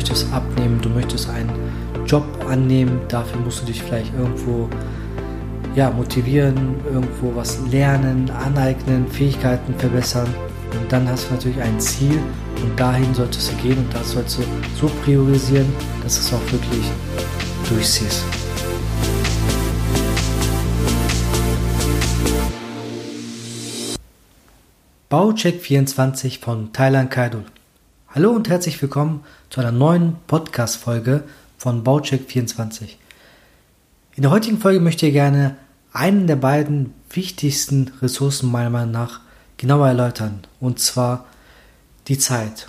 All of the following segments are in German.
möchtest abnehmen, du möchtest einen Job annehmen, dafür musst du dich vielleicht irgendwo ja, motivieren, irgendwo was lernen, aneignen, Fähigkeiten verbessern. Und dann hast du natürlich ein Ziel und dahin solltest du gehen und das solltest du so priorisieren, dass du es auch wirklich durchziehst. Baucheck 24 von Thailand Kaidul. Hallo und herzlich willkommen zu einer neuen Podcast-Folge von Baucheck 24. In der heutigen Folge möchte ich gerne einen der beiden wichtigsten Ressourcen meiner Meinung nach genauer erläutern, und zwar die Zeit.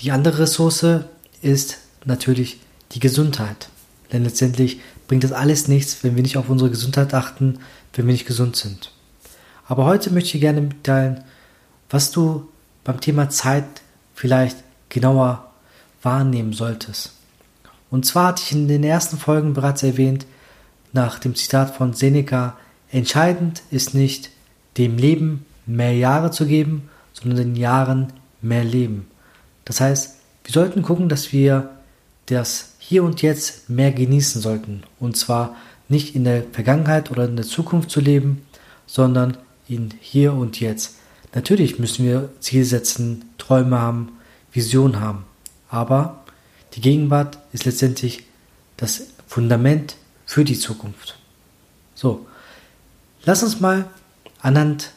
Die andere Ressource ist natürlich die Gesundheit, denn letztendlich bringt das alles nichts, wenn wir nicht auf unsere Gesundheit achten, wenn wir nicht gesund sind. Aber heute möchte ich gerne mitteilen, was du beim Thema Zeit vielleicht genauer wahrnehmen solltest. Und zwar hatte ich in den ersten Folgen bereits erwähnt, nach dem Zitat von Seneca, entscheidend ist nicht, dem Leben mehr Jahre zu geben, sondern den Jahren mehr Leben. Das heißt, wir sollten gucken, dass wir das Hier und Jetzt mehr genießen sollten. Und zwar nicht in der Vergangenheit oder in der Zukunft zu leben, sondern in Hier und Jetzt. Natürlich müssen wir Ziel setzen, Träume haben, Vision haben. Aber die Gegenwart ist letztendlich das Fundament für die Zukunft. So, lass uns mal anhand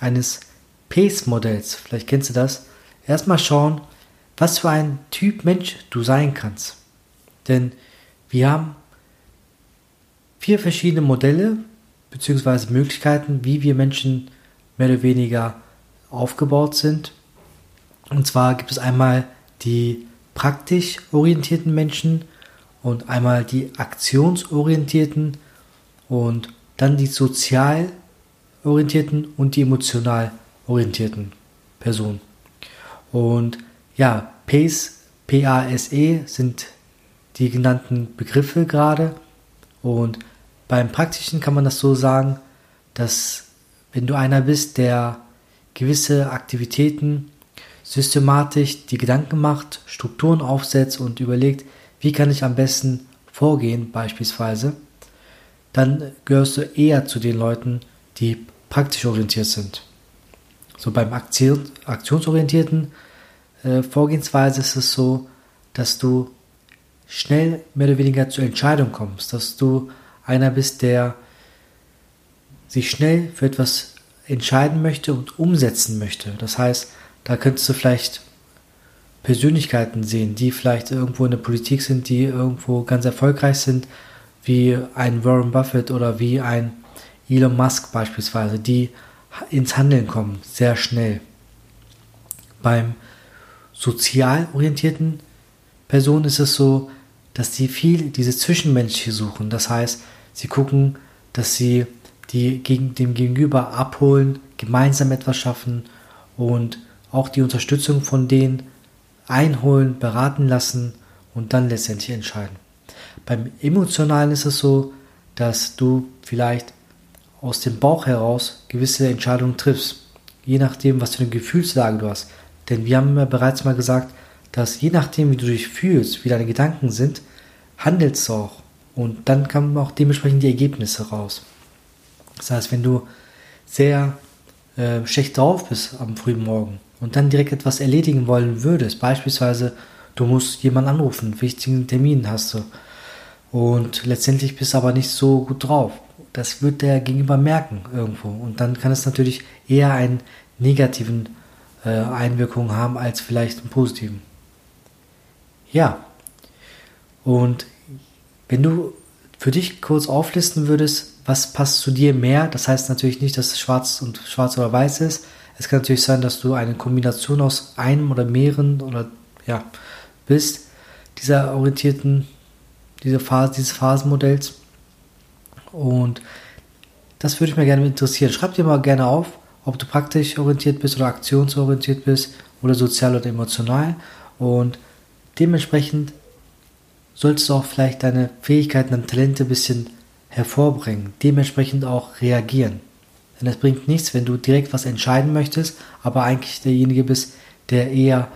eines Pace-Modells, vielleicht kennst du das, erstmal schauen, was für ein Typ Mensch du sein kannst. Denn wir haben vier verschiedene Modelle bzw. Möglichkeiten, wie wir Menschen mehr oder weniger aufgebaut sind und zwar gibt es einmal die praktisch orientierten Menschen und einmal die aktionsorientierten und dann die sozial orientierten und die emotional orientierten Personen. Und ja, PACE, P-A-S-E sind die genannten Begriffe gerade. Und beim Praktischen kann man das so sagen, dass wenn du einer bist, der gewisse Aktivitäten systematisch die Gedanken macht, Strukturen aufsetzt und überlegt, wie kann ich am besten vorgehen beispielsweise, dann gehörst du eher zu den Leuten, die praktisch orientiert sind. So beim Aktion, aktionsorientierten äh, Vorgehensweise ist es so, dass du schnell mehr oder weniger zur Entscheidung kommst, dass du einer bist, der sich schnell für etwas entscheiden möchte und umsetzen möchte. Das heißt, da könntest du vielleicht Persönlichkeiten sehen, die vielleicht irgendwo in der Politik sind, die irgendwo ganz erfolgreich sind, wie ein Warren Buffett oder wie ein Elon Musk beispielsweise, die ins Handeln kommen, sehr schnell. Beim sozial orientierten Personen ist es so, dass sie viel diese Zwischenmenschliche suchen. Das heißt, sie gucken, dass sie die gegen dem Gegenüber abholen, gemeinsam etwas schaffen und auch die Unterstützung von denen einholen, beraten lassen und dann letztendlich entscheiden. Beim Emotionalen ist es so, dass du vielleicht aus dem Bauch heraus gewisse Entscheidungen triffst, je nachdem, was für eine Gefühlslage du hast. Denn wir haben ja bereits mal gesagt, dass je nachdem, wie du dich fühlst, wie deine Gedanken sind, handelst du auch. Und dann kommen auch dementsprechend die Ergebnisse raus. Das heißt, wenn du sehr äh, schlecht drauf bist am frühen Morgen, und dann direkt etwas erledigen wollen würdest, beispielsweise du musst jemanden anrufen, wichtigen Termin hast du. Und letztendlich bist du aber nicht so gut drauf. Das wird der Gegenüber merken irgendwo. Und dann kann es natürlich eher einen negativen äh, Einwirkungen haben als vielleicht einen positiven. Ja, und wenn du für dich kurz auflisten würdest, was passt zu dir mehr, das heißt natürlich nicht, dass es schwarz und schwarz oder weiß ist, es kann natürlich sein, dass du eine Kombination aus einem oder mehreren oder ja, bist, dieser orientierten, diese Phase, dieses Phasenmodells. Und das würde ich mir gerne interessieren. Schreib dir mal gerne auf, ob du praktisch orientiert bist oder aktionsorientiert bist oder sozial oder emotional. Und dementsprechend solltest du auch vielleicht deine Fähigkeiten und Talente ein bisschen hervorbringen. Dementsprechend auch reagieren. Denn es bringt nichts, wenn du direkt was entscheiden möchtest, aber eigentlich derjenige bist, der eher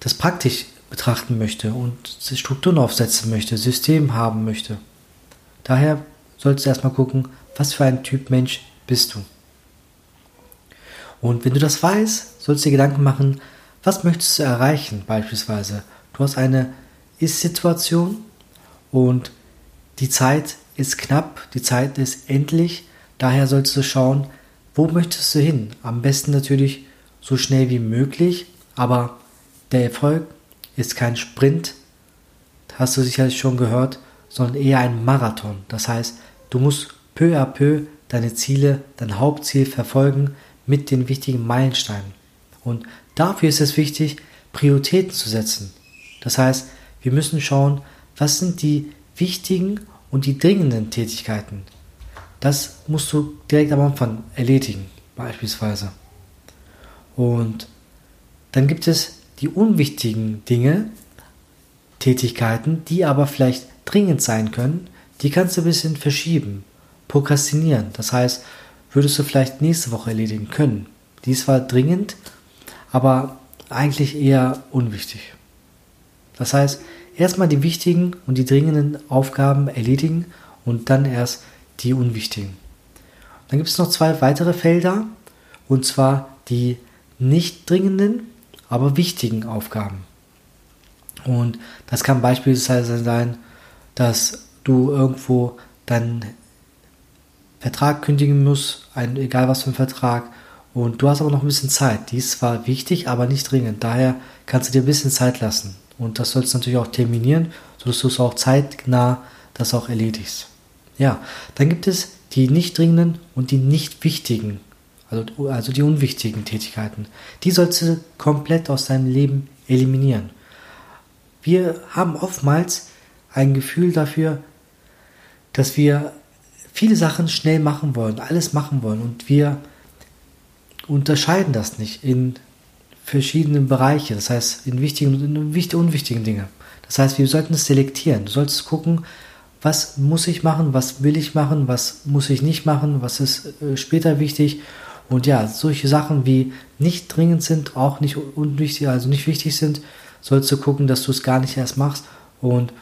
das praktisch betrachten möchte und Strukturen aufsetzen möchte, System haben möchte. Daher solltest du erstmal gucken, was für ein Typ Mensch bist du. Und wenn du das weißt, sollst du dir Gedanken machen, was möchtest du erreichen beispielsweise. Du hast eine Ist-Situation und die Zeit ist knapp, die Zeit ist endlich, daher solltest du schauen, wo möchtest du hin? Am besten natürlich so schnell wie möglich, aber der Erfolg ist kein Sprint, hast du sicherlich schon gehört, sondern eher ein Marathon. Das heißt, du musst peu à peu deine Ziele, dein Hauptziel verfolgen mit den wichtigen Meilensteinen. Und dafür ist es wichtig, Prioritäten zu setzen. Das heißt, wir müssen schauen, was sind die wichtigen und die dringenden Tätigkeiten. Das musst du direkt am Anfang erledigen, beispielsweise. Und dann gibt es die unwichtigen Dinge, Tätigkeiten, die aber vielleicht dringend sein können, die kannst du ein bisschen verschieben, prokrastinieren. Das heißt, würdest du vielleicht nächste Woche erledigen können. Dies war dringend, aber eigentlich eher unwichtig. Das heißt, erstmal die wichtigen und die dringenden Aufgaben erledigen und dann erst die unwichtigen. Dann gibt es noch zwei weitere Felder, und zwar die nicht dringenden, aber wichtigen Aufgaben. Und das kann beispielsweise sein, dass du irgendwo deinen Vertrag kündigen musst, ein, egal was für ein Vertrag, und du hast aber noch ein bisschen Zeit. Die ist zwar wichtig, aber nicht dringend. Daher kannst du dir ein bisschen Zeit lassen. Und das sollst du natürlich auch terminieren, sodass du es auch zeitnah das auch erledigst. Ja, dann gibt es die nicht dringenden und die nicht wichtigen, also, also die unwichtigen Tätigkeiten. Die sollst du komplett aus deinem Leben eliminieren. Wir haben oftmals ein Gefühl dafür, dass wir viele Sachen schnell machen wollen, alles machen wollen und wir unterscheiden das nicht in verschiedenen Bereiche, das heißt in wichtigen und unwichtigen Dinge. Das heißt, wir sollten es selektieren. Du solltest gucken, was muss ich machen, was will ich machen, was muss ich nicht machen, was ist äh, später wichtig. Und ja, solche Sachen wie nicht dringend sind, auch nicht unwichtig, also nicht wichtig sind, sollst du gucken, dass du es gar nicht erst machst. Und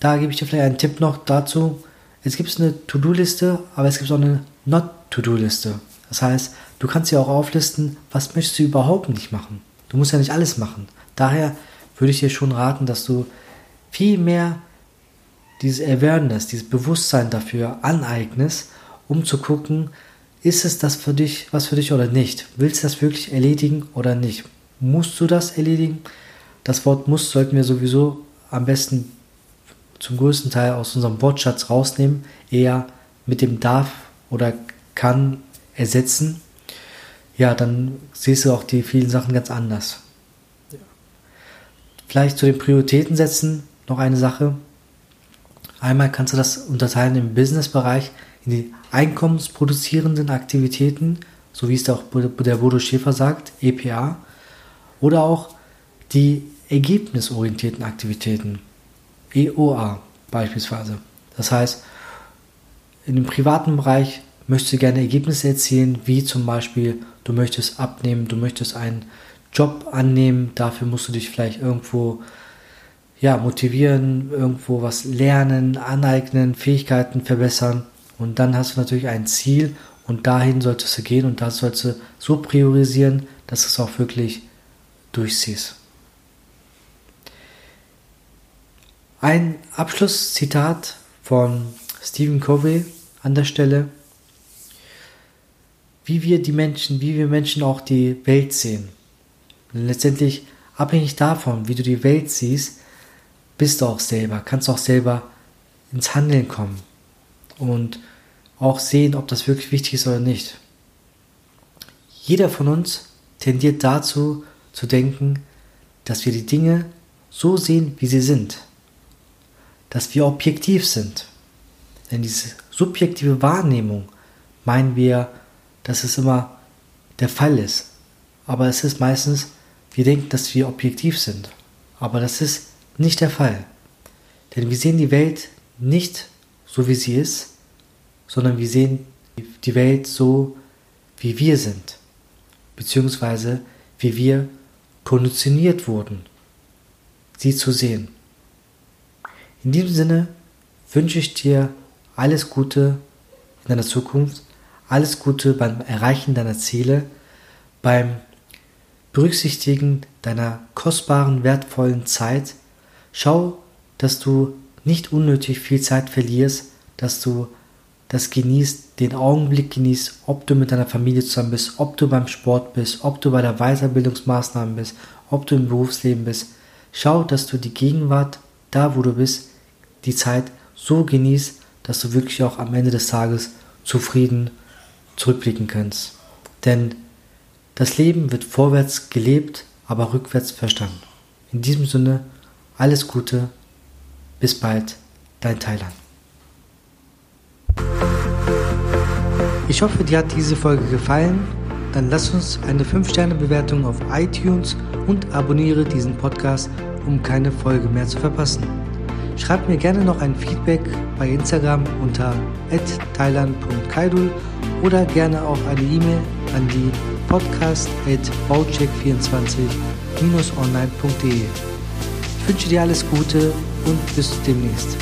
da gebe ich dir vielleicht einen Tipp noch dazu. Es gibt eine To-Do-Liste, aber es gibt auch eine Not-To-Do-Liste. Das heißt, du kannst ja auch auflisten, was möchtest du überhaupt nicht machen. Du musst ja nicht alles machen. Daher würde ich dir schon raten, dass du viel mehr dieses Awareness, dieses Bewusstsein dafür aneignest, um zu gucken, ist es das für dich, was für dich oder nicht? Willst du das wirklich erledigen oder nicht? Musst du das erledigen? Das Wort muss sollten wir sowieso am besten zum größten Teil aus unserem Wortschatz rausnehmen, eher mit dem darf oder kann ersetzen. Ja, dann siehst du auch die vielen Sachen ganz anders. Vielleicht zu den Prioritäten setzen noch eine Sache. Einmal kannst du das unterteilen im Businessbereich in die einkommensproduzierenden Aktivitäten, so wie es auch der Bodo Schäfer sagt, EPA, oder auch die ergebnisorientierten Aktivitäten, EOA beispielsweise. Das heißt, in dem privaten Bereich möchtest du gerne Ergebnisse erzielen, wie zum Beispiel, du möchtest abnehmen, du möchtest einen Job annehmen, dafür musst du dich vielleicht irgendwo ja, motivieren, irgendwo was lernen, aneignen, Fähigkeiten verbessern. Und dann hast du natürlich ein Ziel und dahin solltest du gehen und das solltest du so priorisieren, dass du es auch wirklich durchziehst. Ein Abschlusszitat von Stephen Covey an der Stelle. Wie wir die Menschen, wie wir Menschen auch die Welt sehen. Letztendlich abhängig davon, wie du die Welt siehst, bist du auch selber, kannst auch selber ins Handeln kommen und auch sehen, ob das wirklich wichtig ist oder nicht. Jeder von uns tendiert dazu zu denken, dass wir die Dinge so sehen, wie sie sind. Dass wir objektiv sind. Denn diese subjektive Wahrnehmung meinen wir, dass es immer der Fall ist. Aber es ist meistens, wir denken, dass wir objektiv sind. Aber das ist nicht der Fall. Denn wir sehen die Welt nicht so, wie sie ist, sondern wir sehen die Welt so, wie wir sind, beziehungsweise wie wir konditioniert wurden. sie zu sehen. In diesem Sinne wünsche ich dir alles Gute in deiner Zukunft, alles Gute beim Erreichen deiner Ziele, beim Berücksichtigen deiner kostbaren, wertvollen Zeit. Schau, dass du nicht unnötig viel Zeit verlierst, dass du das genießt, den Augenblick genießt, ob du mit deiner Familie zusammen bist, ob du beim Sport bist, ob du bei der Weiterbildungsmaßnahmen bist, ob du im Berufsleben bist. Schau, dass du die Gegenwart, da wo du bist, die Zeit so genießt, dass du wirklich auch am Ende des Tages zufrieden zurückblicken kannst. Denn das Leben wird vorwärts gelebt, aber rückwärts verstanden. In diesem Sinne, alles Gute, bis bald, dein Thailand. Ich hoffe, dir hat diese Folge gefallen. Dann lass uns eine 5-Sterne-Bewertung auf iTunes und abonniere diesen Podcast, um keine Folge mehr zu verpassen. Schreib mir gerne noch ein Feedback bei Instagram unter thailand.kaidul oder gerne auch eine E-Mail an die podcast.baucheck24-online.de. Ich wünsche dir alles Gute und bis demnächst.